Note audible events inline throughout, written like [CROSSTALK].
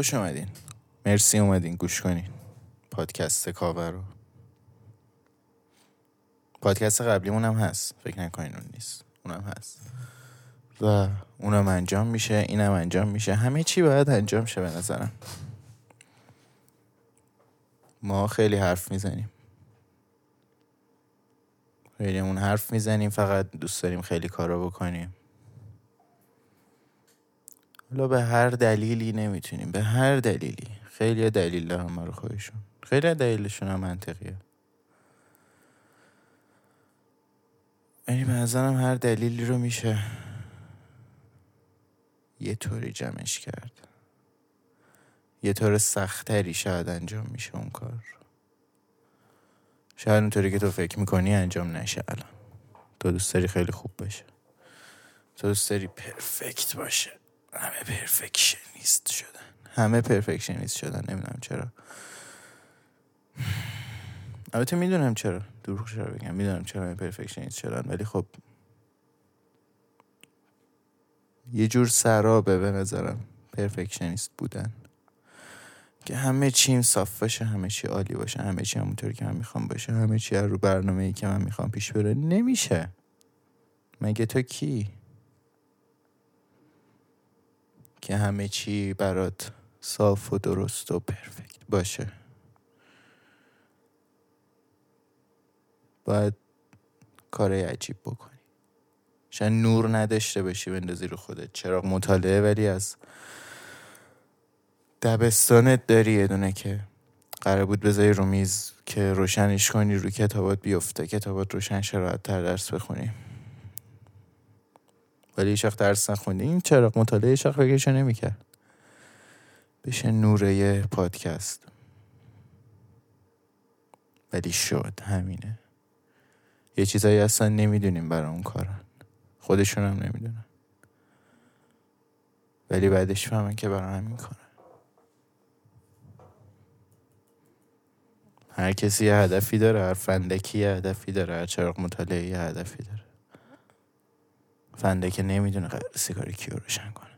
خوش اومدین. مرسی اومدین گوش کنین. پادکست کاور رو. پادکست قبلیمون هم هست. فکر نکنین اون نیست. اونم هست. و اونم انجام میشه اینم انجام میشه. همه چی باید انجام شه به نظرم. ما خیلی حرف می‌زنیم. خیلی اون حرف می‌زنیم. فقط دوست داریم خیلی کارا بکنیم. حالا به هر دلیلی نمی‌تونیم به هر دلیلی. خیلی دلیل ما رو خودشون. خیلی دلیلشون هم منطقیه. ولی به هر دلیلی رو میشه یه طوری جمعش کرد. یه طور سختری شاید انجام میشه اون کار. شاید اونطوری که تو فکر می‌کنی انجام نشه الان. تو دوست داری خیلی خوب باشه تو دوست داری پرفکت باشه. همه پرفکشنیست شدن. همه پرفکشنیست شدن نمی‌دونم چرا. البته می‌دونم چرا دروغ چرا بگم می‌دونم چرا همه پرفکشنیست شدن ولی خب یه جور سرابه به نظرم پرفکشنیست بودن. که همه چیم صاف باشه همه چی عالی باشه همه چی همونطوری که من می‌خوام باشه همه چی رو برنامه ای که من می‌خوام پیش بره. نمیشه. مگه تو کی؟ که همه چی برات صاف و درست و پرفکت باشه. باید کار عجیب بکنی. شاید نور نداشته باشی بندازی رو خودت. چراغ مطالعه ولی از دبستانت داری یه دونه که قرار بود بذاری رو میز که روشنش کنی رو کتابات بیفته. کتابات روشن شرایط تر درس بخونی. ولی هیچ درس نخوندی این چراغ مطالعه هیچ فکرشو نمی‌کرد. بشه نوره پادکست. ولی شد همینه. یه چیزایی اصلا نمی‌دونیم برای اون کارن خودشون هم نمی‌دونن. ولی بعدش فهمن که برای همین کارن هر کسی یه هدفی داره هر فندکی یه هدفی داره هر چراغ مطالعه یه هدفی داره. فنده که نمی‌دونه قرار سیگاری کیو روشن کنه.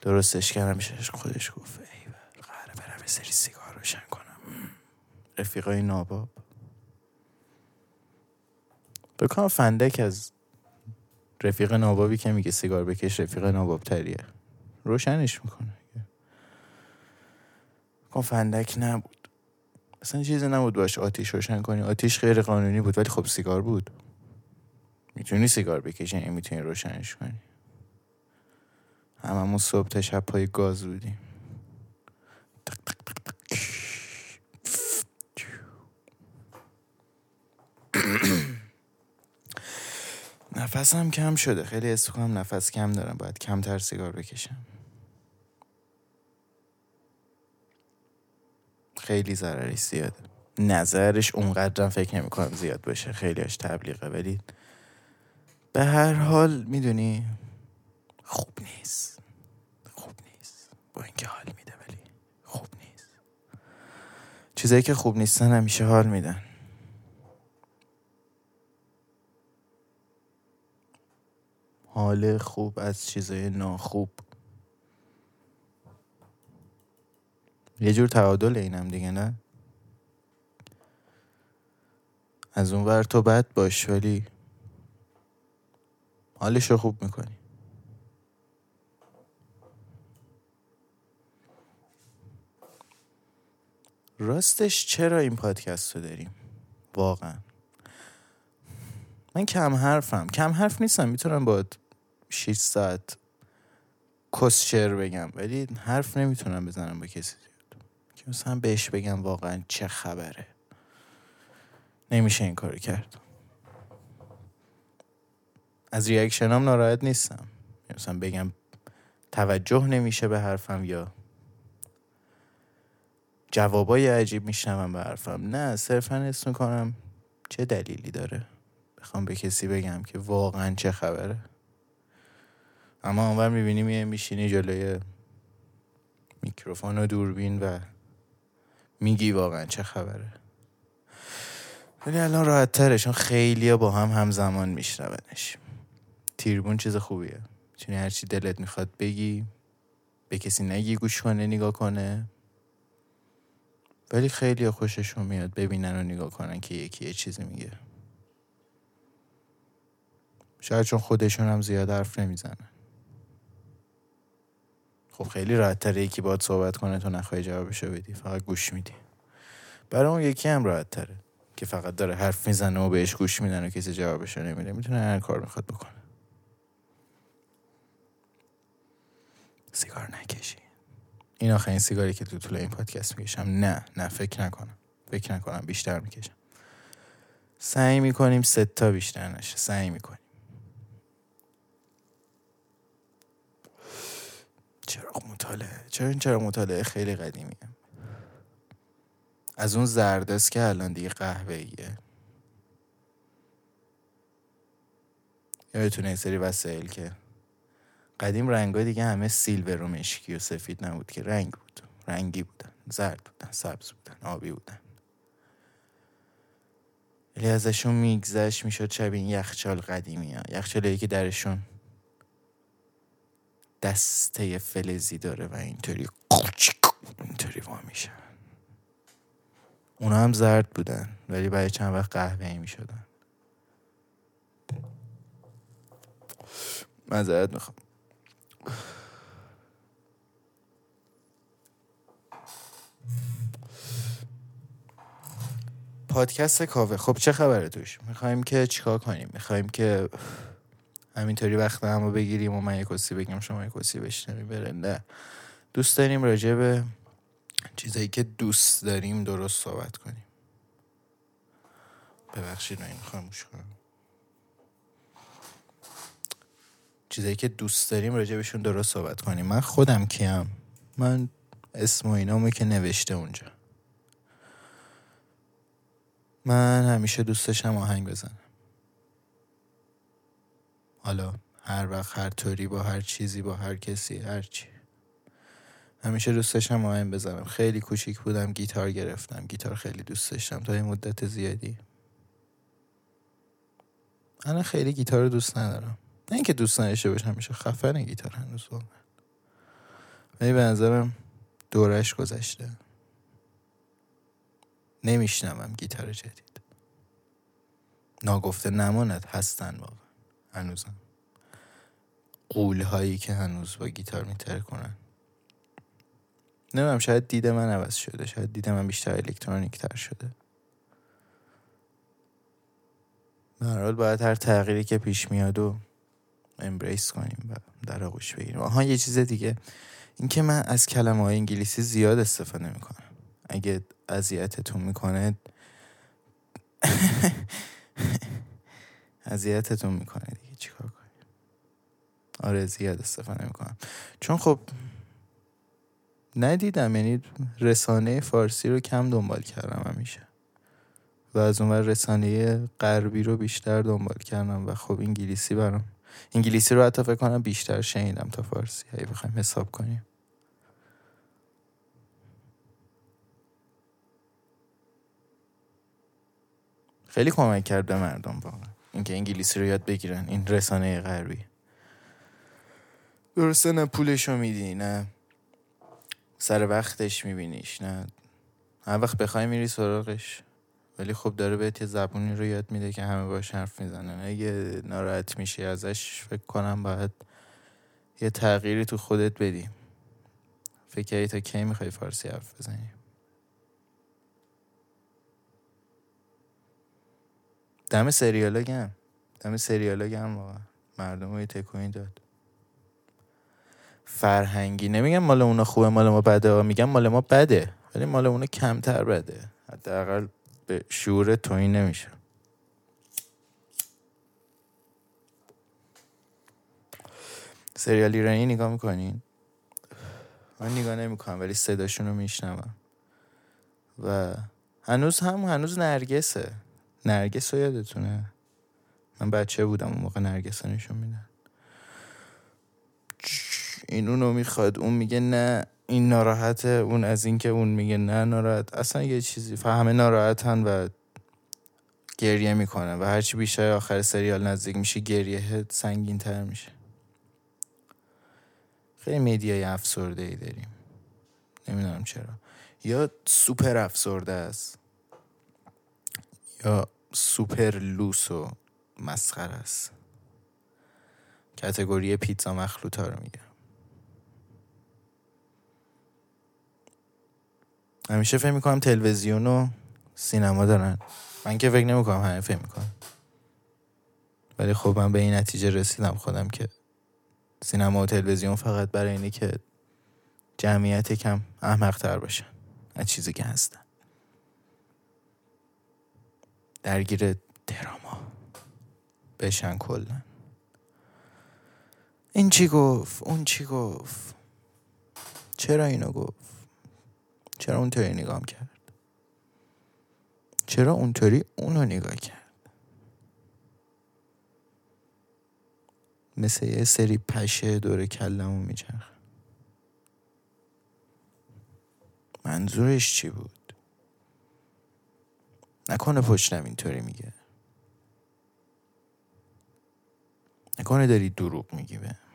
درستش کردم میشه خودش گفت ای قراره برم سری سیگار روشن کنم. رفیقای ناباب. بکنم فندک از رفیق نابابی که میگه سیگار بکش رفیق ناباب تریه روشنش می‌کنه بکن فندک نبود. اصلا چیزی نبود باش آتیش روشن کنی. آتیش غیر قانونی بود ولی خب سیگار بود. می‌تونی سیگار بکشی این می‌تونی روشنش کنی. هممون صبح تا شب پای گاز بودیم. نفسم کم شده. خیلی حس کنم نفس کم دارم. باید کمتر سیگار بکشم. خیلی ضررش زیاده. نظرش اونقدرم فکر نمی کنم زیاد باشه. خیلیش تبلیغه. ولی به هر حال می‌دونی خوب نیست. خوب نیست. با اینکه حال میده ولی خوب نیست. چیزایی که خوب نیستن همیشه حال میدن. حال خوب از چیزای ناخوب. یه جور تعادل اینم دیگه نه؟ از اون ور تو بد باش ولی حالش رو خوب می‌کنی. راستش چرا این پادکست رو داریم؟ واقعا. من کم حرفم. کم حرف نیستم. می‌تونم با 6 ساعت کسچر بگم ولی حرف نمی‌تونم بزنم با کسی که مثلا بهش بگم واقعا چه خبره. نمیشه این کار کرد. از ریاکشنام ناراحت نیستم. مثلا بگم توجه نمیشه به حرفم یا جوابای عجیب میشنوم به حرفم. نه صرفا اسم می‌کنم چه دلیلی داره؟ بخوام به کسی بگم که واقعا چه خبره؟ اما اونور می‌بینی میه میشینی جلوی میکروفون و دوربین و میگی واقعا چه خبره. ولی الان راحت تره چون خیلی با هم همزمان میشنونش. تیربون چیز خوبیه. چون هرچی دلت می‌خواد بگی به کسی نگی گوش کنه نگاه کنه. ولی خیلی خوششون میاد ببینن و نگاه کنن که یکی یه چیزی میگه. شاید چون خودشون هم زیاد حرف نمی‌زنن. خب خیلی راحت تره یکی باید صحبت کنه تو نخواهی جوابشو بدی. فقط گوش میدی. برای اون یکی هم راحت تره که فقط داره حرف می‌زنه و بهش گوش میدن و کسی جوابشو نمیده. می‌تونه هر کار می‌خواد بکنه. سیگار نکشی. این آخرین سیگاری که تو طول این پادکست می‌کشم. نه نه فکر نکنم. فکر نکنم بیشتر می‌کشم. سعی می‌کنیم ستا بیشتر نشه. سعی می‌کنیم. چراغ مطالعه. چرا این چراغ مطالعه خیلی قدیمیه؟ از اون زردست که الان دیگه قهوه ایه یادتونه سری وسایل که قدیم رنگا دیگه همه سیلور و مشکی و سفید نبود که رنگ بود. رنگی بودن زرد بودن سبز بودن آبی بودن. ولی ازشون میگذشت می‌شد شبیه یخچال قدیمی ها. یخچالی که درشون دسته فلزی داره و اینطوری اینطوری وا میشن. اونا هم زرد بودن ولی برای چند وقت قهوه ای می‌شدن. مذارت می‌خوام. پادکست کاوه. خب چه خبره توش؟ می‌خوایم که چیکار کنیم؟ می‌خوایم که همینطوری وقت همو بگیریم و من یک کسی بگم شما یک کسی بشنویم بره نه. دوست داریم راجع به چیزایی که دوست داریم درست صحبت کنیم. ببخشید این خاموش کنم. چیزایی که دوست داریم راجع بهشون درست صحبت کنیم. من خودم کیم. من اسم و اینامو که نوشته اونجا. من همیشه دوست داشتم آهنگ بزنم. حالا هر وقت هر طوری با هر چیزی با هر کسی هر چی. همیشه دوست داشتم آهنگ بزنم. خیلی کوچیک بودم گیتار گرفتم. گیتار خیلی دوست داشتم. تا این مدت زیادی. الان خیلی گیتار رو دوست ندارم. نه اینکه دوست نداشته باشم همیشه خفن گیتار هنوز واقعا. ولی به نظرم دورش گذشته. نمیشنوم گیتار جدید. ناگفته نماند هستن واقعا هنوزم. قول هایی که هنوز با گیتار میتر کنن. نمیم شاید دید من عوض شده شاید دید من بیشتر الکترونیک تر شده. به باید هر تغییری که پیش میاد و امبریس کنیم و در آغوش بگیریم. آها یه چیز دیگه. اینکه من از کلمه های انگلیسی زیاد استفاده می‌کنم. اگه اذیتتون می‌کنه [LAUGHS] اذیتتون می‌کنه دیگه. چیکار کنیم؟ آره زیاد استفاده می‌کنم. چون خب ندیدم یعنی رسانه فارسی رو کم دنبال کردم همیشه. و از اون رسانه غربی رو بیشتر دنبال کردم و خب انگلیسی برام انگلیسی رو حتی فکر کنم بیشتر شنیدم تا فارسی. هی بخوایم حساب کنیم. خیلی کمک کرد به مردم واقعا. اینکه انگلیسی رو یاد بگیرن. این رسانه غربی. درسته نه پولشو میدی نه سر وقتش میبینیش نه. هر وقت بخوای میری سراغش. ولی خب داره بهت یه زبونی رو یاد میده که همه باش حرف می‌زنن. اگه ناراحت میشی ازش فکر کنم باید یه تغییری تو خودت بدی. فکر تا کی می‌خوای فارسی حرف بزنی؟ دم سریالا گم دم سریالا گم واقعا. مردم رو تکونی داد. فرهنگی. نمیگم مال اونا خوبه مال ما بده. میگم مال ما بده. ولی مال اونا کمتر بده. حداقل به شعور توی نمیشه. سریال ایرانی نگاه می‌کنین؟ من نگاه نمی‌کنم ولی صداشون رو میشنوم. و هنوز هم هنوز نرگسه. نرگس رو یادتونه؟ من بچه بودم اون موقع نرگس نشون میدن. این اونو می‌خواد اون میگه نه. این ناراحته اون از اینکه اون میگه نه ناراحت اصلا یه چیزی همه ناراحتن و گریه می‌کنن و هرچی بیشتر آخر سریال نزدیک میشه گریه سنگین تر میشه. خیلی میدیای افسرده ای داریم. نمی‌دونم چرا. یا سوپر افسرده است. یا سوپر لوس و مسخر است. کتگوری پیتزا مخلوطا رو میگم. همیشه فکر می‌کنم تلویزیون و سینما دارن. من که فکر نمی‌کنم همه فکر می‌کنم ولی خب من به این نتیجه رسیدم خودم که سینما و تلویزیون فقط برای اینه که جمعیت کم احمق تر باشن. از چیزی که هستن. درگیر دراما بشن کلا. این چی گفت؟ اون چی گفت؟ چرا اینو گفت؟ چرا اونطوری نگام کرد چرا اونطوری اونو نگاه کرد؟ مثل یه سری پشه دور کلمو میچرخ. منظورش چی بود؟ نکنه پشتم اینطوری میگه. نکنه داری دروغ میگی به.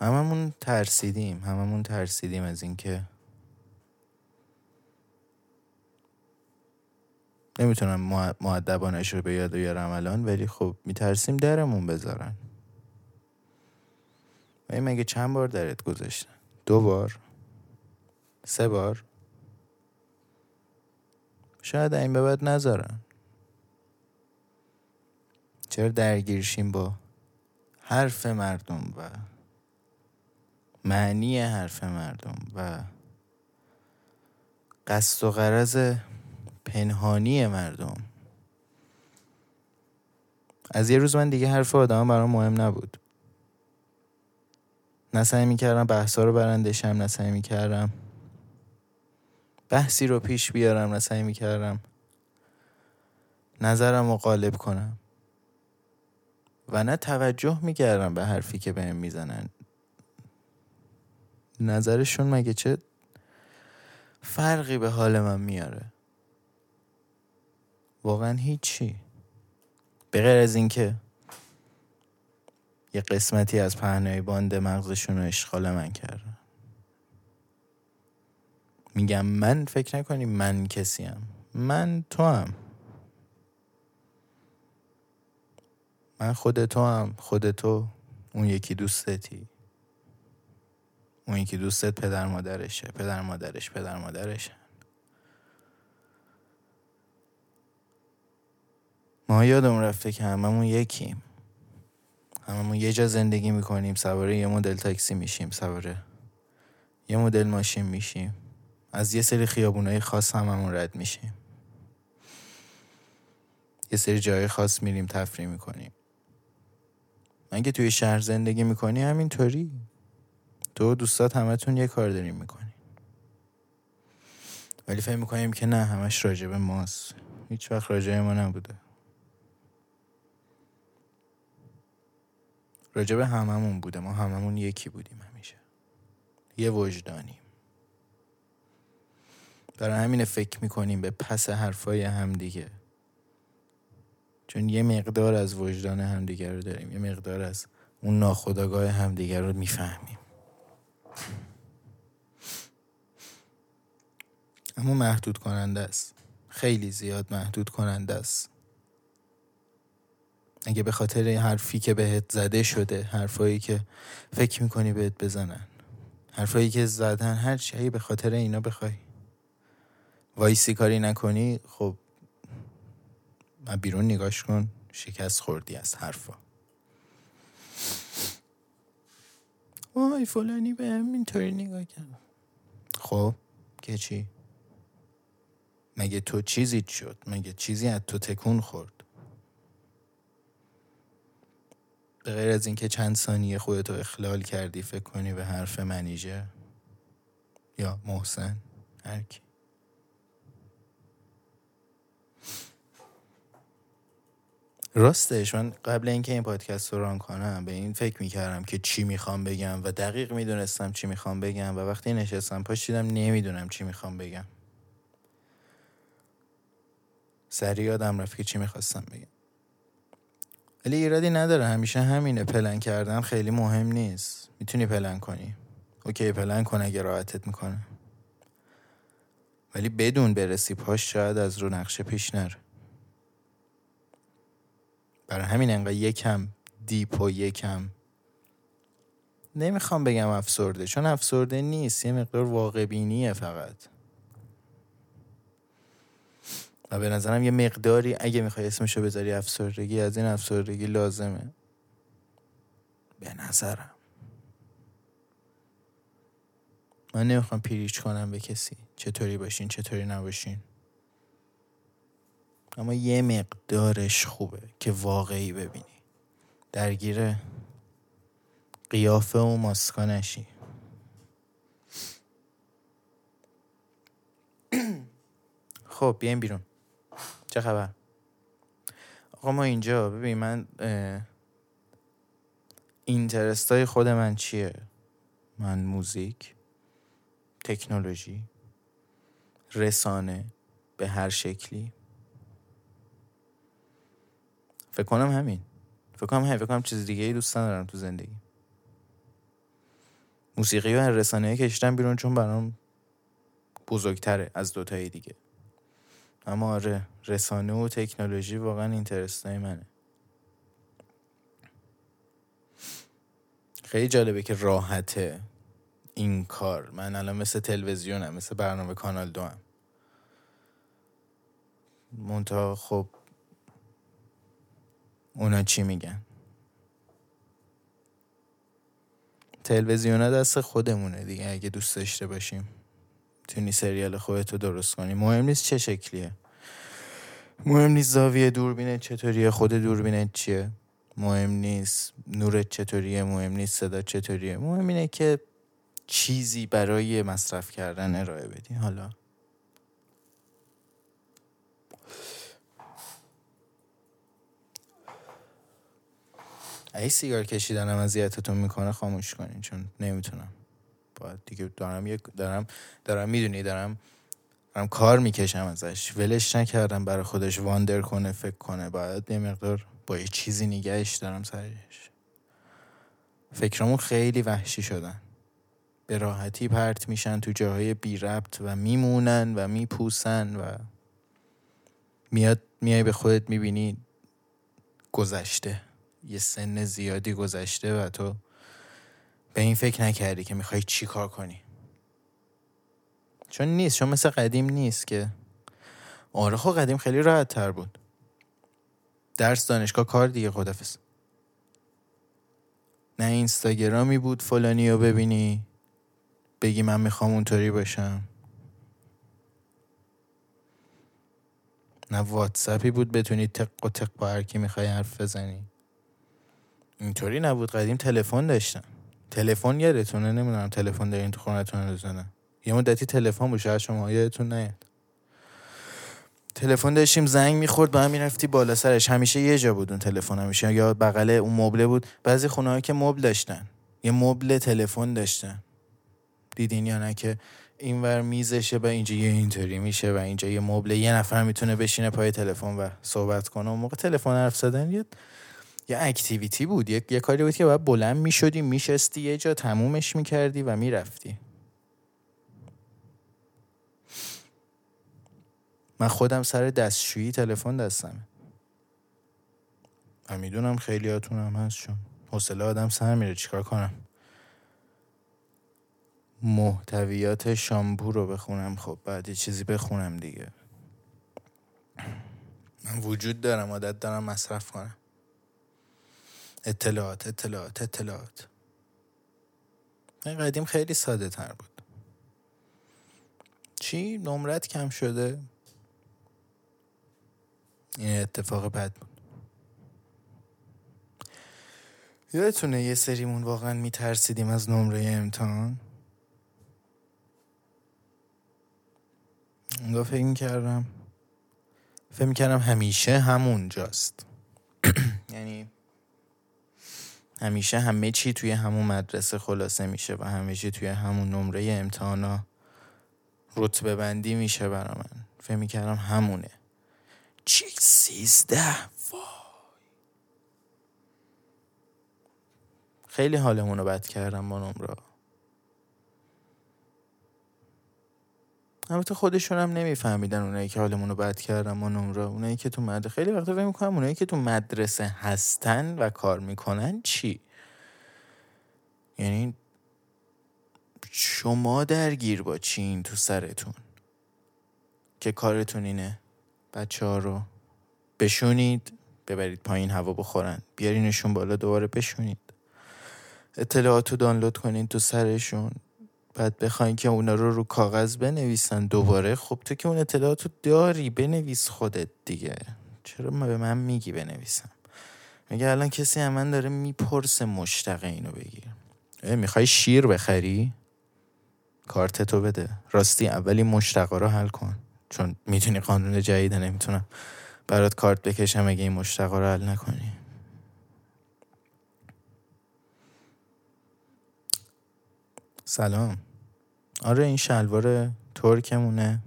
هممون ترسیدیم هممون ترسیدیم از اینکه نمی‌تونم معدبانش رو به یاد بیارم الان ولی خب میترسیم درمون بذارن. و مگه چند بار درت گذاشتن؟ دو بار؟ سه بار؟ شاید این به بعد نذارن. چرا درگیرشیم با حرف مردم و معنی حرف مردم و قصد و غرض پنهانی مردم. از یه روز من دیگه حرف آدم برام مهم نبود. نه سعی می‌کردم بحثا رو برندشم نه سعی می‌کردم بحثی رو پیش بیارم نه سعی می‌کردم نظرم رو غالب کنم. و نه توجه می‌کردم به حرفی که بهم می‌زنن. نظرشون مگه چه فرقی به حال من میاره؟ واقعا هیچی. به غیر از اینکه یه قسمتی از پهنای باند مغزشون رو اشغال من کردن. میگم من فکر نکنی من کسیم من تو هم من خود تو هم خود تو اون یکی دوستتی. اون یکی دوستت پدر مادرشه. پدر مادرش پدر مادرشن ما یادمون رفته که هممون یکیم. هممون یه جا زندگی می‌کنیم سواره یه مدل تاکسی میشیم سواره یه مدل ماشین میشیم. از یه سری خیابونای خاص هممون رد میشیم. یه سری جای خاص میریم تفریح می‌کنیم. که توی شهر زندگی می‌کنی همینطوری. تو دوستات همتون یه کار داریم می‌کنی. ولی فکر می‌کنیم که نه همش راجب ماست. هیچ وقت راجب ما نبوده. راجب هممون بوده. ما هممون یکی بودیم همیشه. یه وجدانیم. برای همین فکر می‌کنیم به پس حرفای همدیگه. چون یه مقدار از وجدان همدیگه رو داریم. یه مقدار از اون ناخداگاه همدیگه رو می‌فهمیم. اما محدود کننده است. خیلی زیاد محدود کننده است. اگه به خاطر حرفی که بهت زده شده حرفایی که فکر می‌کنی بهت بزنن حرفایی که زدن هر به خاطر اینا بخوای. وایسی کاری نکنی خب بیرون نگاش کن شکست خوردی از حرفا. وای فلانی به هم اینطوری نگاه کرد. خب که چی؟ مگه تو چیزی شد؟ مگه چیزی از تو تکون خورد؟ به غیر از اینکه چند ثانیه خودتو اخلال کردی فکر کنی به حرف منیجر یا محسن؟ هر کی. راستش من قبل اینکه این پادکست رو ران کنم به این فکر می‌کردم که چی می‌خوام بگم و دقیق می‌دونستم چی می‌خوام بگم و وقتی نشستم پاشیدم نمی‌دونم چی می‌خوام بگم. سریع یادم رفت که چی می‌خواستم بگم. ولی ایرادی نداره همیشه همینه. پلن کردن خیلی مهم نیست. می‌تونی پلن کنی. okay plan کن اگه راحتت می‌کنه. ولی بدون برسی پاش شاید از رو نقشه پیش نره. برای همین انقدر یکم deep و یکم نمی‌خوام بگم افسرده چون افسرده نیست یه مقدار واقع بینیه فقط. و به نظرم یه مقداری اگه می‌خوای اسمشو بذاری افسردگی از این افسردگی لازمه. به نظرم. من نمی‌خوام پیریچ کنم به کسی. چطوری باشین چطوری نباشین. اما یه مقدارش خوبه که واقعی ببینی. درگیر قیافه و ماسکا نشی. [CLEARS THROAT] خب بیایم بیرون. چه خبر؟ آقا ما اینجا ببین من اینترست های خود من چیه؟ من موزیک تکنولوژی رسانه به هر شکلی. فکر کنم همین. فکر کنم همین. فکر کنم چیز دیگه ای دوست ندارم تو زندگی. موسیقی و رسانه کشتم بیرون چون برام بزرگتره از دوتای دیگه. اما آره رسانه و تکنولوژی واقعا اینترستای منه. خیلی جالبه که راحته این کار. من الان مثل تلویزیونم مثل برنامه کانال دو هم منتها خب اونا چی میگن؟ تلویزیون دست خودمونه دیگه اگه دوست داشته باشیم. تونی سریال خودتو درست کنی. مهم نیست چه شکلیه. مهم نیست زاویه دوربینت چطوریه خود دوربینت چیه. مهم نیست نورت چطوریه مهم نیست صدا چطوریه. مهم اینه که چیزی برای مصرف کردن ارائه بدی. حالا اگه سیگار کشیدنم اذیتتون می‌کنه خاموش کنین چون نمی‌تونم. باید دیگه دارم یک دارم دارم می‌دونی دارم دارم کار می‌کشم ازش. ولش نکردم برای خودش واندر کنه فکر کنه. باید یه مقدار با یه چیزی نگهش دارم سرش. فکرمون خیلی وحشی شدن. به راحتی پرت میشن تو جاهای بی ربط و میمونن و میپوسن و میاد میای به خودت می‌بینی گذشته. یه سن زیادی گذشته و تو به این فکر نکردی که می‌خوای چی کار کنی. چون نیست چون مثل قدیم نیست که. آره خب قدیم خیلی راحت تر بود. درس دانشگاه کار دیگه خدافز نه اینستاگرامی بود فلانی رو ببینی بگی من می‌خوام اونطوری باشم. نه واتسپی بود بتونی تق و تق با هر کی می‌خوای حرف بزنی. اینطوری نبود. قدیم تلفن داشتن. تلفن یادتونه؟ نمی‌دونم. تلفن دارین تو خونتون روزانه یه مدتی تلفن بود. شاید شما یادتون نیاد. تلفن داشتیم. زنگ می‌خورد. با هم می‌رفتی بالا سرش. همیشه یه جا بود اون تلفن همیشه. یا بغل اون مبله بود. بعضی خونه که مبل داشتن. یه مبل تلفن داشتن. دیدین یا نه که اینور میزشه و اینجا یه اینطوری میشه و اینجا یه مبل یه نفر می‌تونه بشینه پای تلفن و صحبت کنه. اون موقع تلفن حرف زدن یه یه اکتیویتی بود. یه, یه کاری بود که باید بلند می‌شدی میشستی یه جا تمومش می‌کردی و می‌رفتی. من خودم سر دستشویی تلفن دستمه و می‌دونم خیلی هم هست چون حوصله آدم سر میره. چیکار کنم؟ محتویات شامپو رو بخونم. خب بعد یه چیزی بخونم دیگه. من وجود دارم عادت دارم مصرف کنم. اطلاعات اطلاعات اطلاعات. قدیم خیلی ساده تر بود. چی؟ نمرت کم شده؟ این اتفاق بد بود. یادتونه یه سریمون واقعا میترسیدیم از نمره امتحان؟ اونگاه فکر کردم فکر کردم همیشه همون جاست [CLEARS THROAT] یعنی همیشه همه چی توی همون مدرسه خلاصه میشه و همه چی توی همون نمره امتحانا رتبه بندی میشه برا من. فهمی کردم همونه. چی؟ سیزده؟ وای. خیلی حالمونو بد کردم با نمره البته خودشون هم نمیفهمیدن اونایی که حالمون رو بد کردن با نمره اونایی که تو مدرسه خیلی وقتا فکر می‌کنم اونایی که تو مدرسه هستن و کار می‌کنن چی؟ یعنی شما درگیر با چین تو سرتون؟ که کارتون اینه. بچه ها رو بشونید ببرید پایین هوا بخورن. بیارینشون بالا دوباره بشونید. اطلاعات رو دانلود کنین تو سرشون. بعد بخواین که اونا رو رو کاغذ بنویسن دوباره خب تو که اون اطلاعات رو داری بنویس خودت دیگه. چرا ما به من میگی بنویسم؟ میگه الان کسی هم من داره می‌پرسه مشتقه اینو بگیر می‌خوای شیر بخری؟ کارت تو بده. راستی اولی مشتقه رو حل کن. چون می‌تونی قانون جدیده نمی‌تونم برات کارت بکشم اگه این مشتقه رو حل نکنی. سلام. آره این شلوار ترکمونه.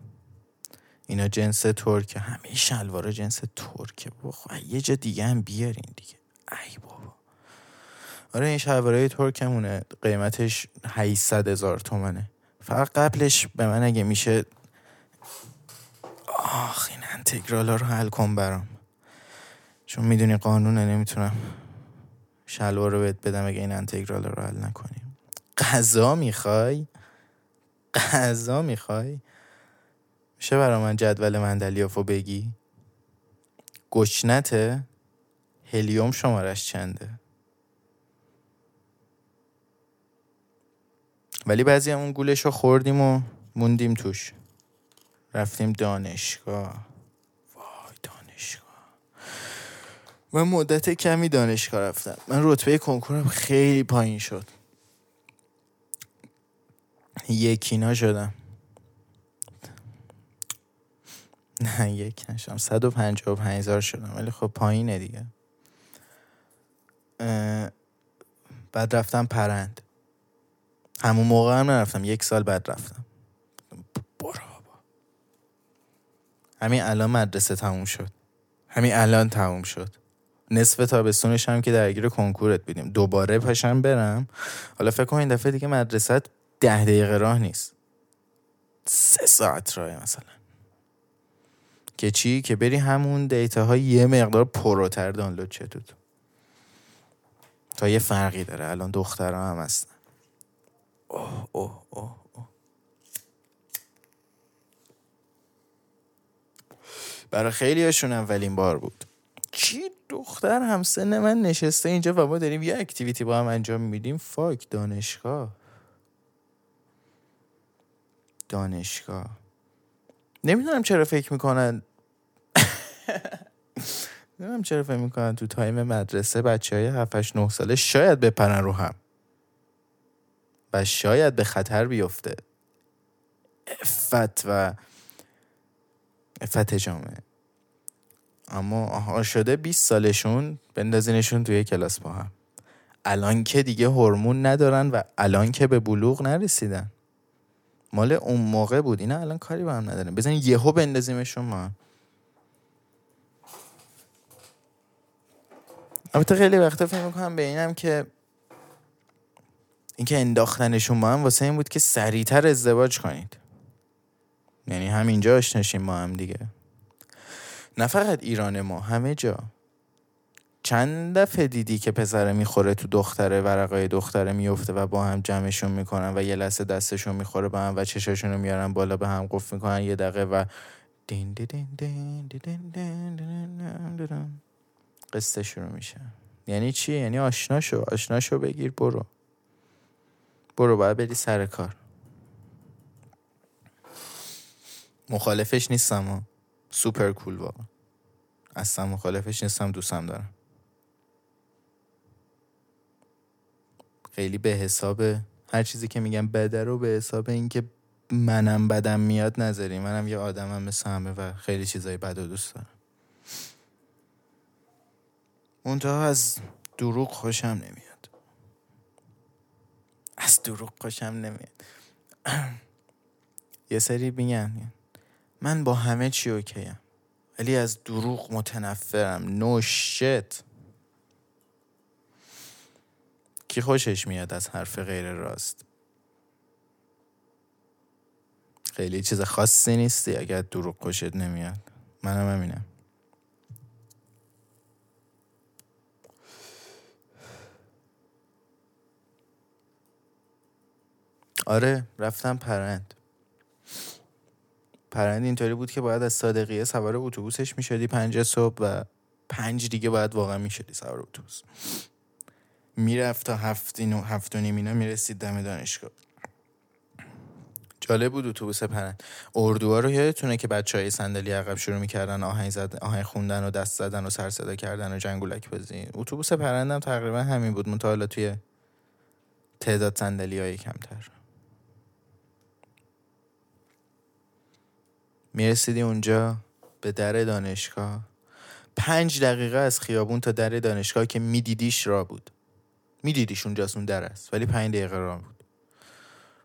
اینا جنس ترک همه شلوار جنس ترکه. بخوا یه جا دیگه هم بیارین دیگه. ای بابا. آره این شلوارای ترکمونه. قیمتش 800 هزار تومنه. فقط قبلش به من اگه میشه. آخ این انتگرالا رو حل کن برام. چون می‌دونی قانونه نمی‌تونم شلوار رو بهت بدم اگه این انتگرالا رو حل نکنیم غذا می‌خوای؟ غذا می‌خوای؟ میشه برا من جدول مندلیافو بگی؟ گشنته؟ هلیوم شمارش چنده؟ ولی بعضی همون گولش رو خوردیم و موندیم توش. رفتیم دانشگاه. وای دانشگاه. من مدت کمی دانشگاه رفتم. من رتبه کنکورم خیلی پایین شد. یکینا شدم. نه یک نشدم. صد و پنج شدم ولی خب پایینه دیگه. بعد رفتم پرند. همون موقع هم نرفتم یک سال بعد رفتم. برو بابا. همین الان مدرسه تموم شد. همین الان تموم شد. نصف تابستونش هم که درگیر کنکورت بیدیم دوباره پاشم برم. حالا فکر کن این دفعه دیگه مدرسه ده دقیقه راه نیست. سه ساعت راه مثلا. که چی؟ که بری همون دیتا های یه مقدار پروتر دانلود شه تا یه فرقی داره. الان دخترها هم هستن. اوه اوه اوه. برای خیلی هاشون اولین بار بود. چی؟ دختر همسن من نشسته اینجا و ما داریم یه اکتیویتی با هم انجام میدیم. فاک دانشگاه. دانشگاه. نمی‌دونم چرا فکر می‌کنن [LAUGHS] نمی‌دونم چرا فکر می‌کنن تو تایم مدرسه بچه های 7 9 ساله شاید بپرن رو هم. و شاید به خطر بیفته. افت و افت جامعه. اما آها شده 20 سالشون بندازینشون توی کلاس با هم. الان که دیگه هورمون ندارن و الان که به بلوغ نرسیدن. مال اون موقع بود اینا الان کاری با هم ندارن بزنین یهو بندازیمشون ما. البته خیلی وقتا فکر می‌کنم به اینم که اینکه انداختنشون با هم واسه این بود که سریعتر ازدواج کنید. یعنی همینجا آشناشیم ما هم دیگه. نه فقط ایران ما همه جا. چند دفعه دیدی که پسره می‌خوره تو دختره ورقای دختره میفته و با هم جمعشون می‌کنن و یه لحظه دستشون می‌خوره به هم و چشاشون رو میارن بالا به هم قفل می‌کنن یه دقیقه و دین قصه شروع میشه یعنی چی؟ یعنی آشنا شو آشنا شو بگیر برو برو باید بری سر کار مخالفش نیستم سوپر کول واقعا اصلا مخالفش نیستم دوستم دارم خیلی به حساب هر چیزی که میگم بده رو به حساب اینکه منم بدم میاد نذاری. منم یه آدمم مثل همه و خیلی چیزای بد و دوست دارم. منتها از دروغ خوشم نمیاد. از دروغ خوشم نمیاد. [CLEARS THROAT] یه سری میگن من با همه چی اوکیم ولی از دروغ متنفرم. نو کی خوشش میاد از حرف غیر راست؟ خیلی چیز خاصی نیستی اگر دروغ خوشت نمیاد. منم همینم. آره رفتم پرند. پرند اینطوری بود که باید از صادقیه سوار اتوبوسش می‌شدی پنج صبح و پنج دیگه باید واقعا می‌شدی سوار اتوبوس. می‌رفت تا هفت, هفت و نیم اینا می‌رسید دم دانشگاه. جالب بود اتوبوس پرند اردوها رو یادتونه که بچه های صندلی عقب شروع می‌کردن آهنگ زد آهنگ خوندن و دست زدن و سر صدا کردن و جنگولک بزین اتوبوس پرندم تقریبا همین بود. مطالعه توی تعداد صندلی های کمتر. می‌رسیدی اونجا به در دانشگاه. پنج دقیقه از خیابون تا در دانشگاه که میدیدیش را بود. میدیدیش اونجاست اون در است ولی پنج دقیقه راه بود.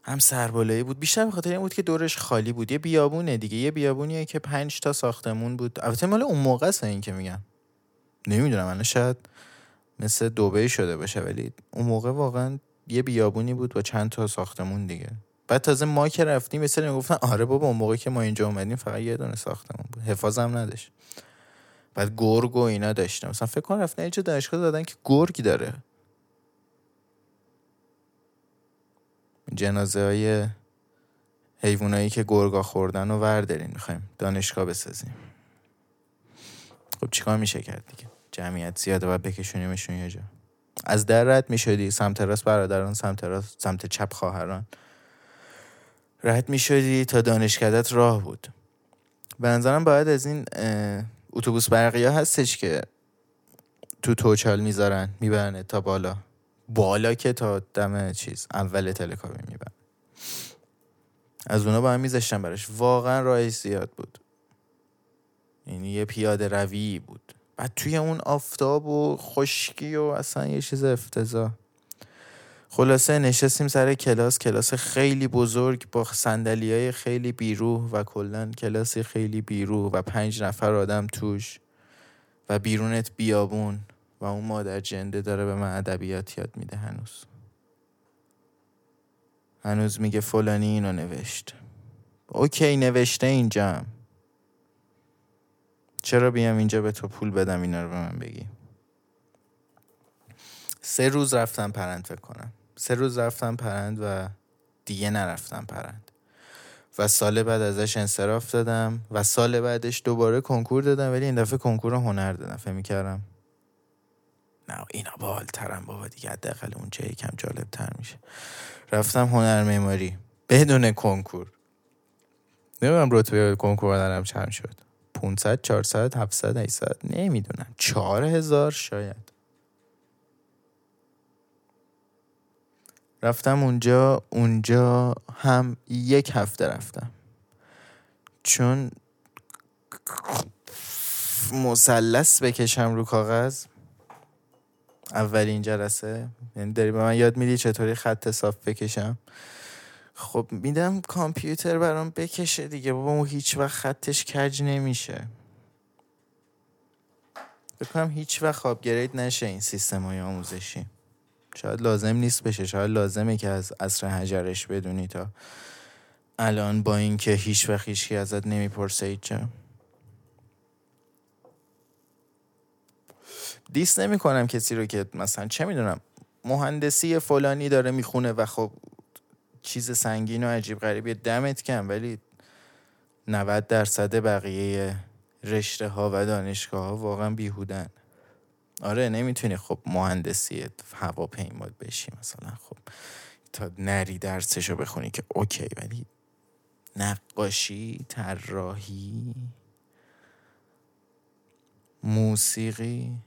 هم سربالایی بود. بیشتر به این بود که دورش خالی بود. یه بیابونه دیگه یه بیابونیه که پنج تا ساختمون بود. البته مال اون موقع است این که میگم. نمی‌دونم الان شاید مثل دوبه شده باشه ولی اون موقع واقعا یه بیابونی بود با چند تا ساختمون دیگه. بعد تازه ما که رفتیم مثل می‌گفتن آره بابا اون موقع که ما اینجا اومدیم فقط یه دونه ساختمون بود. حفاظم نداشت. بعد گرگ و اینا داشتم. مثلا فکر کنم رفتن اینجا دانشگاه دادن که گرگ داره. جنازه های حیوانایی که گرگا خوردن و وردارین. می‌خوایم دانشگاه بسازیم. خب چیکار میشه کرد دیگه؟ جمعیت زیاده و بکشونیمشون یه جا. از در رد می‌شدی سمت راست برادران سمت راست سمت چپ خواهران. رد می‌شدی تا دانشکدت راه بود. به نظرم باید از این اتوبوس برقی ها هستش که تو توچال می‌ذارن میبرنه تا بالا. بالا که تا دم چیز اول تلکابی می‌برن از اونا با هم میذاشتم براش. واقعا راه زیاد بود. یعنی یه پیاده روی بود. بعد توی اون آفتاب و خشکی و اصلا یه چیز افتضاح. خلاصه نشستیم سر کلاس. کلاس خیلی بزرگ با سندلی های خیلی بیروح و کلا کلاس خیلی بیروح و پنج نفر آدم توش و بیرونت بیابون. و اون مادر جنده داره به من ادبیات یاد میده هنوز. هنوز میگه فلانی اینو نوشت. اوکی نوشته اینجا چرا بیام اینجا به تو پول بدم اینا رو به من بگی؟ سه روز رفتم پرند فکر کنم. سه روز رفتم پرند و دیگه نرفتم پرند. و سال بعد ازش انصراف دادم و سال بعدش دوباره کنکور دادم ولی این دفعه کنکور هنر دادم فهمی کردم؟ نه اینا بالترم بابا دیگه حداقل اونجا یکم جالب تر میشه. رفتم هنر معماری بدون کنکور. نمی‌دونم رتبه کنکور دارم چند شد. 500 400 700 800 نمی‌دونم. 4000 شاید. رفتم اونجا اونجا هم یک هفته رفتم. چون مثلث بکشم رو کاغذ اولین جلسه. یعنی داری به من یاد میدی چطوری خط صاف بکشم؟ خب میدم کامپیوتر برام بکشه دیگه. بابا اون هیچ وقت خطش کج نمیشه. بکنم هیچ وقت خواب گرید نشه این سیستم های آموزشی. شاید لازم نیست بشه. شاید لازمه که از اصر هجرش بدونی تا الان با اینکه هیچ وقت هیچکی ازت نمی‌پرسه ایچه دیس نمی کنم کسی رو که مثلا چه می‌دونم مهندسی فلانی داره می‌خونه و خب چیز سنگین و عجیب غریبی دمت کم ولی 90 درصد بقیه رشته ها و دانشگاه ها واقعا بیهودن. آره نمی‌تونی خب مهندسی هواپیما بشی مثلا. خب تا نری درسشو بخونی که OK ولی نقاشی طراحی موسیقی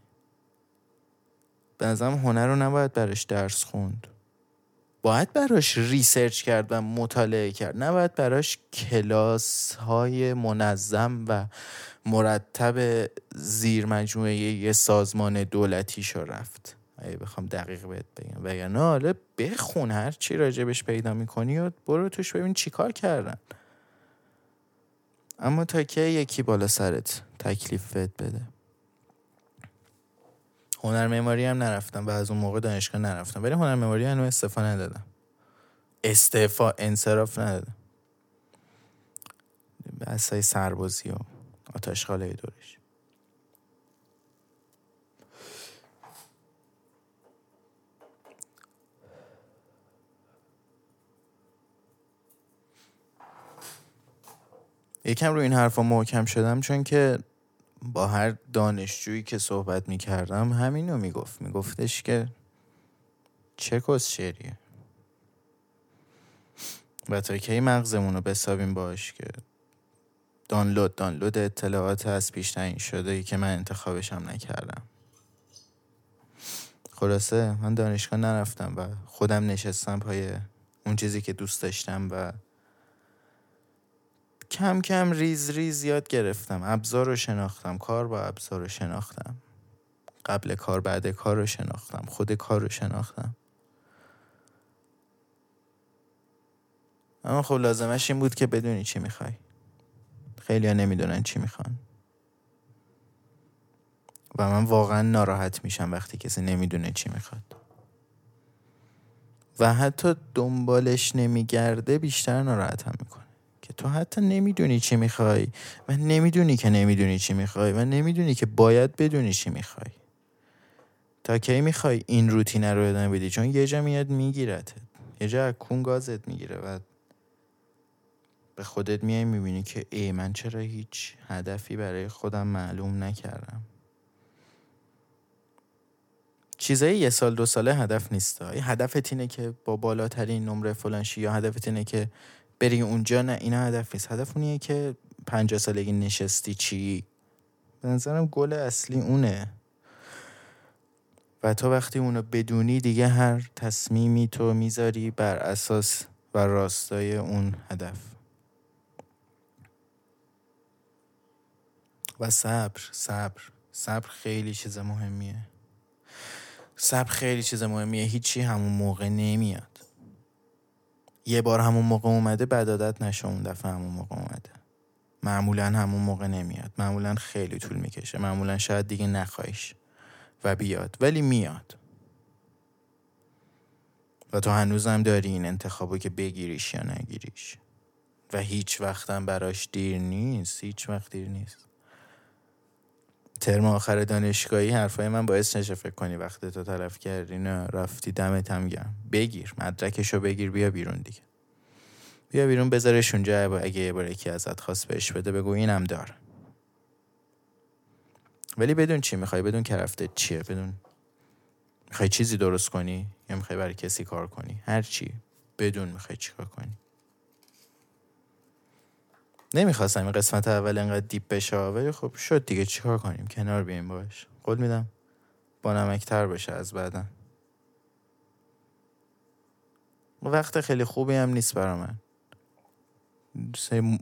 به نظرم هنر رو نباید براش درس خوند. باید براش research کرد و مطالعه کرد. نباید براش کلاس های منظم و مرتب زیر مجموعه یه سازمان دولتی شو رفت. اگه بخوام دقیق بهت بگم. وگرنه حالا بخون هر چی راجبش پیدا می‌کنی و برو توش ببین چیکار کردن. اما تا که یکی بالا سرت تکلیف بده؟ هنر معماری هم نرفتم و از اون موقع دانشگاه نرفتم. ولی هنر معماری هنوز استعفا ندادم استعفا انصراف ندادم بحثای سربازی و آتشخاله دورش. یکم رو این حرفا محکم شدم چون که با هر دانشجویی که صحبت می‌کردم همینو می‌گفت. میگفتش که چه کس شعریه و تا کی مغزمون رو بسابیم باش که دانلود دانلود اطلاعات از پیش تعیین شده ای که من انتخابشم نکردم. خلاصه من دانشگاه نرفتم و خودم نشستم پای اون چیزی که دوست داشتم و کم کم ریز ریز یاد گرفتم. ابزار رو شناختم. کار با ابزار رو شناختم. قبل کار بعد کار رو شناختم. خود کار رو شناختم. اما خب لازمش این بود که بدونی چی می‌خوای. خیلی ها نمی‌دونن چی می‌خوان. و من واقعا ناراحت میشم وقتی کسی نمی‌دونه چی می‌خواد. و حتی دنبالش نمیگرده بیشتر ناراحتم می‌کنه. که تو حتی نمی‌دونی چی می‌خوای و نمی‌دونی که نمی‌دونی چی می‌خوای و نمی‌دونی که باید بدونی چی می‌خوای. تا کی می‌خوای این روتینه رو ادامه بدی؟ چون یه جا میاد میگیرتت یه جا کون گازت می‌گیره و به خودت میای می‌بینی که ای من چرا هیچ هدفی برای خودم معلوم نکردم. چیزای یه سال دو ساله هدف نیست. هدفت اینه که با بالاترین نمره فلانشی یا هدفت اینه که بری اونجا نه اینا هدف نیست. هدف اونیه که پنجاه سالگی نشستی چی؟ به نظرم گل اصلی اونه. و تو وقتی اونو بدونی دیگه هر تصمیمی تو می‌ذاری بر اساس و راستای اون هدف. و صبر صبر. صبر خیلی چیز مهمیه. صبر خیلی چیز مهمیه. هیچی همون موقع نمیاد. یه بار همون موقع اومده بعد عادت نشه اون دفعه همون موقع اومده. معمولا همون موقع نمیاد. معمولا خیلی طول می‌کشه. معمولا شاید دیگه نخواهیش و بیاد. ولی میاد. و تو هنوزم داری این انتخابو که بگیریش یا نگیریش. و هیچ وقتم براش دیر نیست. هیچ وقت دیر نیست. ترم آخر دانشگاهی حرفای من باعث نشه فکر کنی وقتی تو تلف کردی نه رفتی دمت هم گرم. بگیر مدرکشو بگیر بیا بیرون دیگه. بیا بیرون بذارش اونجا اگه یه بار یکی ازت خواست بهش بده بگو اینم دار ولی بدون چی می‌خوای؟ بدون که رفته چیه؟ بدون می‌خوای چیزی درست کنی؟ یا می‌خوای برای کسی کار کنی؟ هر چی. بدون می‌خوای چیکار کنی؟ نمی‌خواستم این قسمت اول انقدر دیپ بشه ولی خب شد دیگه چیکار کنیم؟ کنار بیایم باش. قول میدم با نمکتر بشه از بعدا وقت خیلی خوبی هم نیست برا من.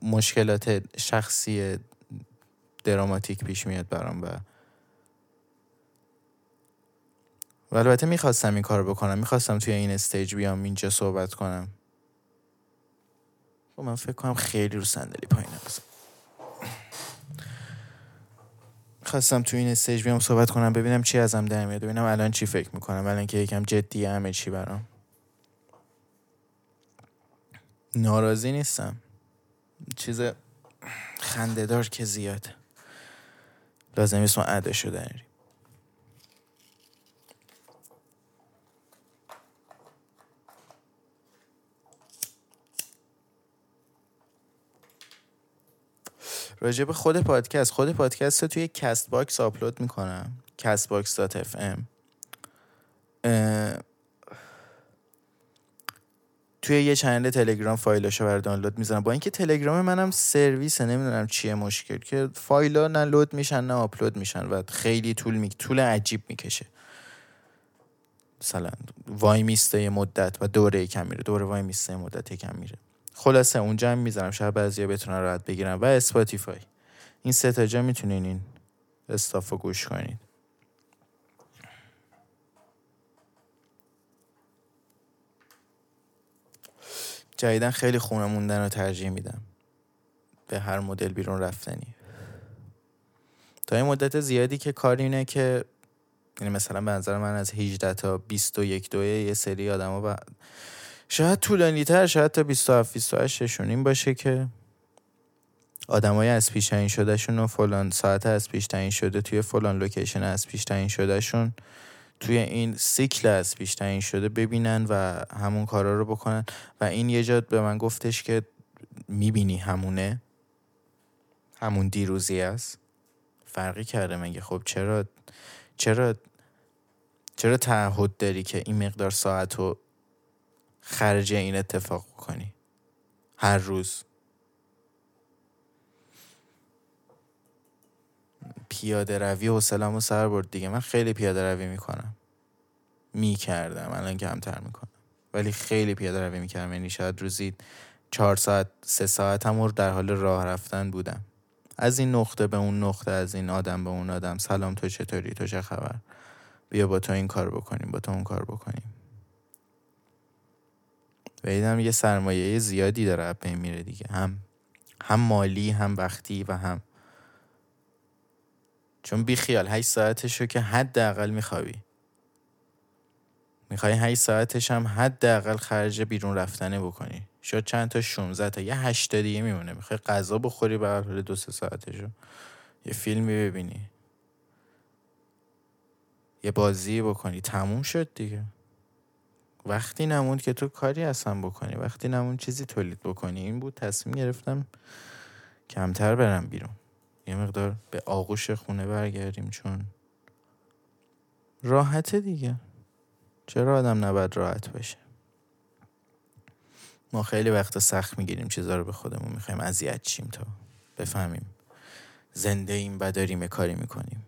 مشکلات شخصی دراماتیک پیش میاد برام و و البته می‌خواستم این کار بکنم. می‌خواستم توی این stage بیام اینجا صحبت کنم. خب من فکر کنم خیلی رو صندلی پایینه بزن خواستم تو این stage بیام صحبت کنم ببینم چی ازم در میاد ببینم الان چی فکر می‌کنم الان که یکم جدی همه چی برام. ناراضی نیستم. چیز خندهدار که زیاده. لازم اسم عده شده راجع به خود پادکست. خود پادکست رو توی Castbox آپلود می‌کنم. Castbox dot FM توی یه channel تلگرام فایلاشو بر دانلود می‌زنم با اینکه تلگرام منم سرویسه نمی‌دونم چیه مشکل. که فایلا نه load میشن نه آپلود میشن و خیلی طول می طول عجیب می‌کشه. مثلا وای میسته مدت و دوره کم میره دوره وای میسته مدت کم میره. خلاصه اونجا هم می‌ذارم شاید بعضیا بتونن راحت بگیرن. و Spotify. این سه تا جا می‌تونین این stuff رو گوش کنید جدیدن خیلی خونه موندن رو ترجیح میدم. به هر مدل بیرون رفتنی. تا این مدت زیادی که کار اینه که یعنی مثلا به نظر من از 18 تا 21 دوه یه سری آدم ها و شاید طولانی تر شاید تا 27 28 این باشه که آدمای از پیش تعیین شدهشون و فلان ساعت از پیش تعیین شده توی فلان لوکیشن از پیش تعیین شدهشون توی این سیکل از پیش تعیین شده ببینن و همون کارا رو بکنن. و این یه جاد به من گفتش که می‌بینی همونه؟ همون دیروزی است؟ فرقی کرده مگه؟ خب چرا چرا چرا تعهد داری که این مقدار ساعت رو خرج این اتفاق کنی هر روز. پیاده روی و سلام سر برد دیگه. من خیلی پیاده روی می‌کنم. می‌کردم. الان کمتر می‌کنم. ولی خیلی پیاده روی می‌کردم. یعنی شاید روزی چهار ساعت سه ساعت هم در حال راه رفتن بودم. از این نقطه به اون نقطه از این آدم به اون آدم. سلام تو چطوری؟ تو چه خبر؟ بیا با تو این کار بکنیم با تو اون کار بکنیم. و یه سرمایه زیادی داره به میره دیگه. هم هم مالی هم وقتی و هم. چون بی خیال 8 ساعتشو که حداقل میخوابی. می‌خوای 8 ساعتش هم حداقل خرج بیرون رفتنه بکنی. شاید چند تا 16 تا یه 8 تا دیگه میمونه. می‌خوای غذا بخوری به حال دو سه ساعتشو یه فیلمی ببینی. یه بازی بکنی. تموم شد دیگه. وقتی نموند که تو کاری اصلا بکنی وقتی نموند چیزی تولید بکنی این بود تصمیم گرفتم کمتر برم بیرون. یه مقدار به آغوش خونه برگردیم چون راحته دیگه. چرا آدم نباید راحت باشه؟ ما خیلی وقت سخت می‌گیریم چیزا رو به خودمون می‌خوایم اذیت چیم تا بفهمیم زنده ایم و داریم کاری می‌کنیم.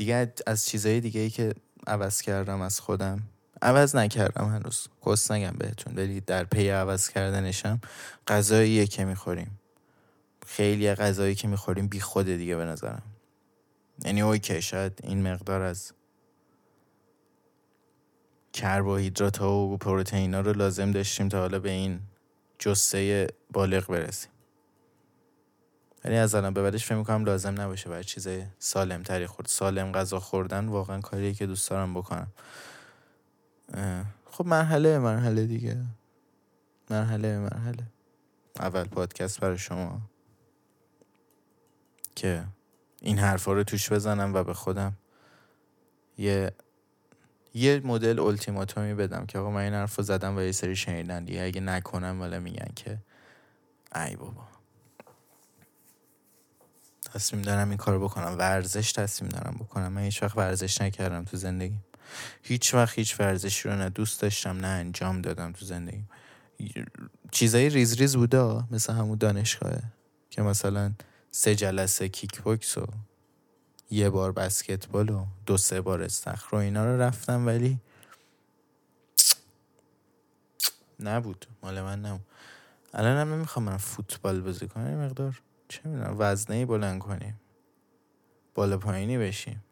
دیگه از چیزهای دیگه ای که عوض کردم از خودم. عوض نکردم هنوز. کس نگم بهتون ولی در پی عوض کردنشم غذاییه که می‌خوریم. خیلی غذایی که می‌خوریم بی خود دیگه به نظرم. یعنی اوکی شاید این مقدار از کربوهیدرات ها و پروتئین ها رو لازم داشتیم تا حالا به این جسه بالغ برسیم. ولی از الان به بعدش فکر می‌کنم لازم نباشه باید چیز سالم تری خورد. سالم غذا خوردن واقعا کاریه که دوست دارم بکنم. خب مرحله مرحله دیگه. مرحله مرحله. اول پادکست برای شما. که این حرفا رو توش بزنم و به خودم یه یه مدل التیماتومی بدم که آقا من این حرف زدم و یه سری شنیدن دیگه. اگه نکنم ولی میگن که ای بابا. تصمیم دارم این کار بکنم ورزش تصمیم دارم بکنم. من هیچ وقت ورزش نکردم تو زندگی هیچ وقت هیچ ورزشی رو نه دوست داشتم نه انجام دادم تو زندگی چیزای ریز ریز بوده مثل همون دانشگاهه که مثلا سه جلسه کیک بوکس و یه بار بسکتبال و دو سه بار استخر و اینا رو رفتم ولی نبود. مال من نبود. الان هم نمی‌خوام من فوتبال بازی کنم مقدار چه می‌دونم وزنه بلند کنیم. بالا پایینی بشیم.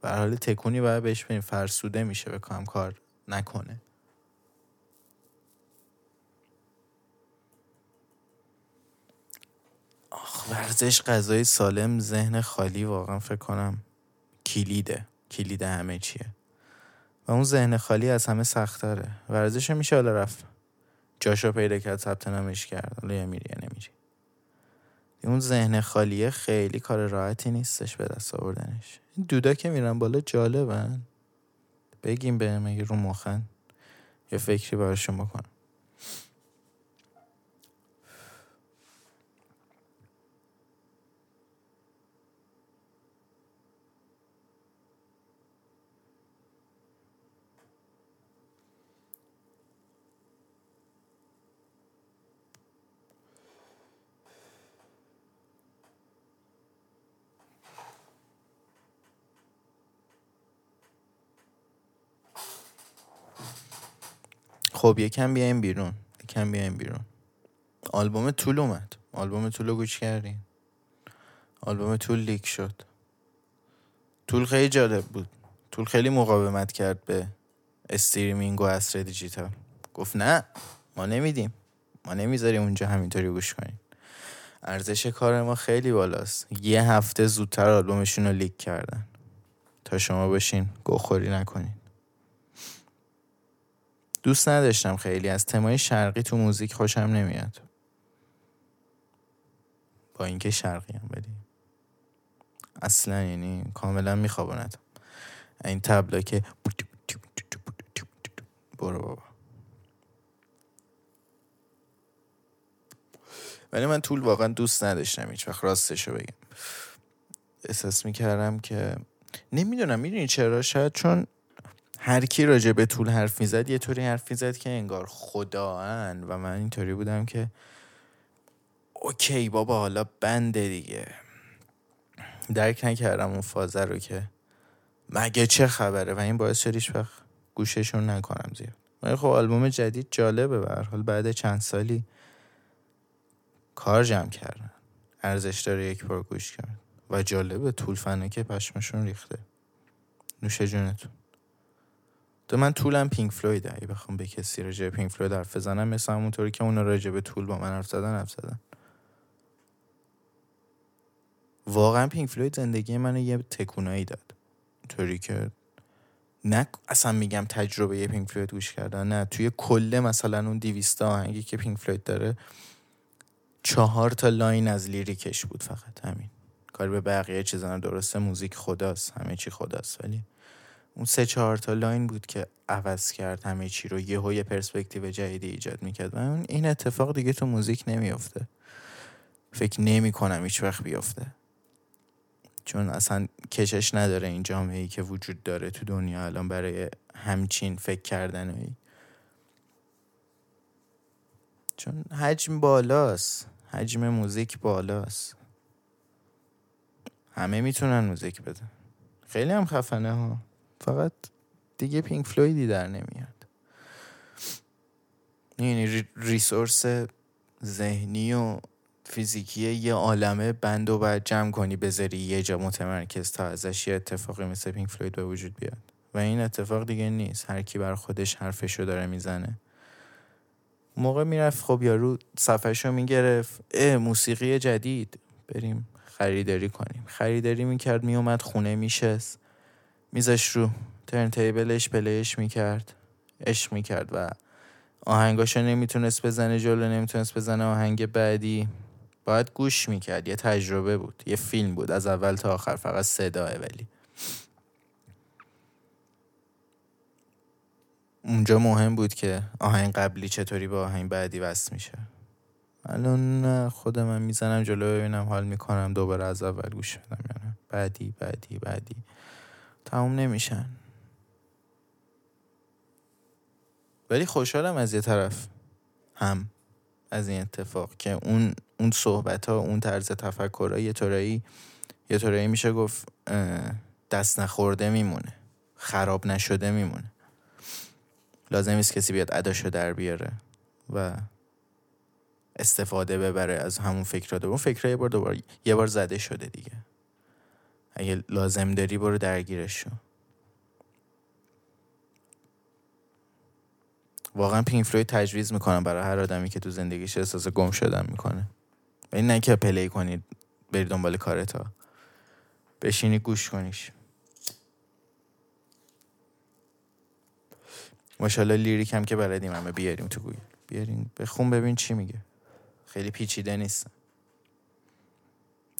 به حال تکونی باید بهش بریم فرسوده میشه بکنم کار نکنه. آخ ورزش غذای سالم ذهن خالی واقعا فکر کنم کلیده. کلید همه چیه. و اون ذهن خالی از همه سختره ورزش میشه حالا رفت. جاشو پیدا کرد ثبت نامش کرد. حالا یا میری یا نمیری. اون ذهن خالیه خیلی کار راحتی نیستش به دست آوردنش. این دودا که میرن بالا جالبن. بگیم به مگه رو مخن یه فکری براشون بکنم خب یکم بیایم بیرون. یکم بیایم بیرون. آلبوم Tool اومد. آلبوم Tool رو گوش کردین. آلبوم Tool leak شد. Tool خیلی جالب بود. Tool خیلی مقاومت کرد به streaming و عصر دیجیتال. گفت نه ما نمیدیم. ما نمی‌ذاریم اونجا همینطوری گوش کنیم ارزش کار ما خیلی بالاست. یه هفته زودتر آلبومشون رو leak کردن. تا شما بشین گوخوری نکنین. دوست نداشتم خیلی. از تمای شرقی تو موزیک خوشم نمیاد. با اینکه شرقی هم ولی. اصلا یعنی کاملا میخوابونتم این تبلا که برو بابا. ولی من طول واقعا دوست نداشتم هیچ وقت. راستشو بگم. احساس می‌کردم که نمی‌دونم می‌دونی چرا؟ شاید چون هر کی راجع به طول حرف می‌زد یه طوری حرف می‌زد که انگار خداان و من اینطوری بودم که اوکی بابا حالا بنده دیگه. درک نکردم اون فازه رو که مگه چه خبره. و این باعث شد وقت گوششون نکنم زیاد. ولی خب آلبوم جدید جالبه به حال. بعد چند سالی کار جمع کردن. ارزش داره یک بار گوش کرد. و جالبه Tool fan ه که پشمشون ریخته. نوش جونتون. تو من Tool م Pink Floyd اگه بخوام به کسی راجع Pink Floyd حرف بزنم مثل همونطوری که اون راجع به Tool با من حرف زدن حرف زدن. واقعا Pink Floyd زندگی منو یه تکونایی داد. طوری که نه اصلا میگم تجربه Pink Floyd گوش کردن نه. توی کله مثلا اون دیویستا آهنگی که Pink Floyd داره چهار تا line از lyric ش بود فقط همین. کار به بقیه چیزا درسته موزیک خداست همه چی خداست ولی اون سه چهار تا line بود که عوض کرد همه چی رو یه یه پرسپکتیو جدیدی ایجاد می‌کرد. و این اتفاق دیگه تو موزیک نمیافته. فکر نمی کنم هیچ وقت بیفته چون اصلا کشش نداره این جامعه ای که وجود داره تو دنیا الان برای همچین فکر کردن چون حجم بالاست. حجم موزیک بالاست. همه می‌تونن موزیک بدن. خیلی هم خفنه ها. فقط دیگه Pink Floyd ی در نمیاد. یعنی resource ذهنی و فیزیکی یه عالمه بند و باید جمع کنی بذاری یه جا متمرکز تا ازش یه اتفاقی مثل Pink Floyd به وجود بیاد. و این اتفاق دیگه نیست. هر کی بر خودش حرفشو داره می‌زنه. موقع می‌رفت خب یارو صفحهشو می‌گرفت. اه موسیقی جدید. بریم خریداری کنیم. خریداری می‌کرد میومد خونه میشست. میزش رو ترن تیبلش پلیش می‌کرد عشق می‌کرد و آهنگاشو نمی‌تونست بزنه جلو نمی‌تونست بزنه آهنگ بعدی. باید گوش می‌کرد. یه تجربه بود یه فیلم بود از اول تا آخر فقط صداه ولی. اونجا مهم بود که آهنگ قبلی چطوری با آهنگ بعدی وصل میشه. الان خودم می‌زنم جلو ببینم حال می‌کنم دوباره از اول گوش بدم یعنی بعدی بعدی بعدی. تموم نمیشن. ولی خوشحالم از یه طرف. هم. از این اتفاق که اون اون صحبت ها اون طرز تفکر ها یه طورایی یه طورایی میشه گفت دست نخورده میمونه. خراب نشده میمونه. لازم نیست کسی بیاد اداشو در بیاره و استفاده ببره از همون فکرات اون فکرها یه بار دوباره یه بار زده شده دیگه. اگه لازم داری برو درگیرش شو واقعا پینک فلوید تجویز می‌کنم برای هر آدمی که تو زندگیش احساس گم شدن می‌کنه. و این نه play کنید بری دنبال کارتا بشینی گوش کنیش. ماشاءالله lyric هم که بلدیم همه بیاریم تو گوگل. بیاریم بخون ببین چی میگه. خیلی پیچیده نیست.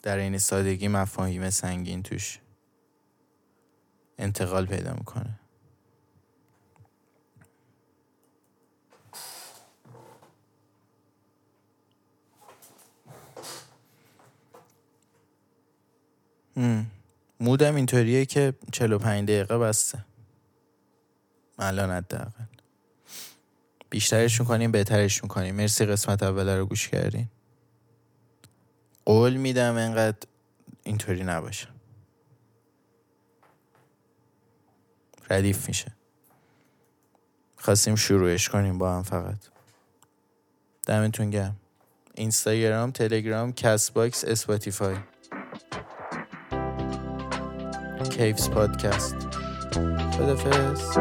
در این سادگی مفاهیم سنگین توش انتقال پیدا می‌کنه. مودم اینطوریه که 45 دقیقه بسته. الان حداقل. بیشترش می‌کنیم بهترش می‌کنیم. مرسی قسمت اول رو گوش کردین. قول میدم انقدر اینطوری نباشه. ردیف میشه. خواستیم شروعش کنیم با هم فقط. دمتون گرم. اینستاگرام تلگرام Castbox Spotify. کیفز پادکست. خدافز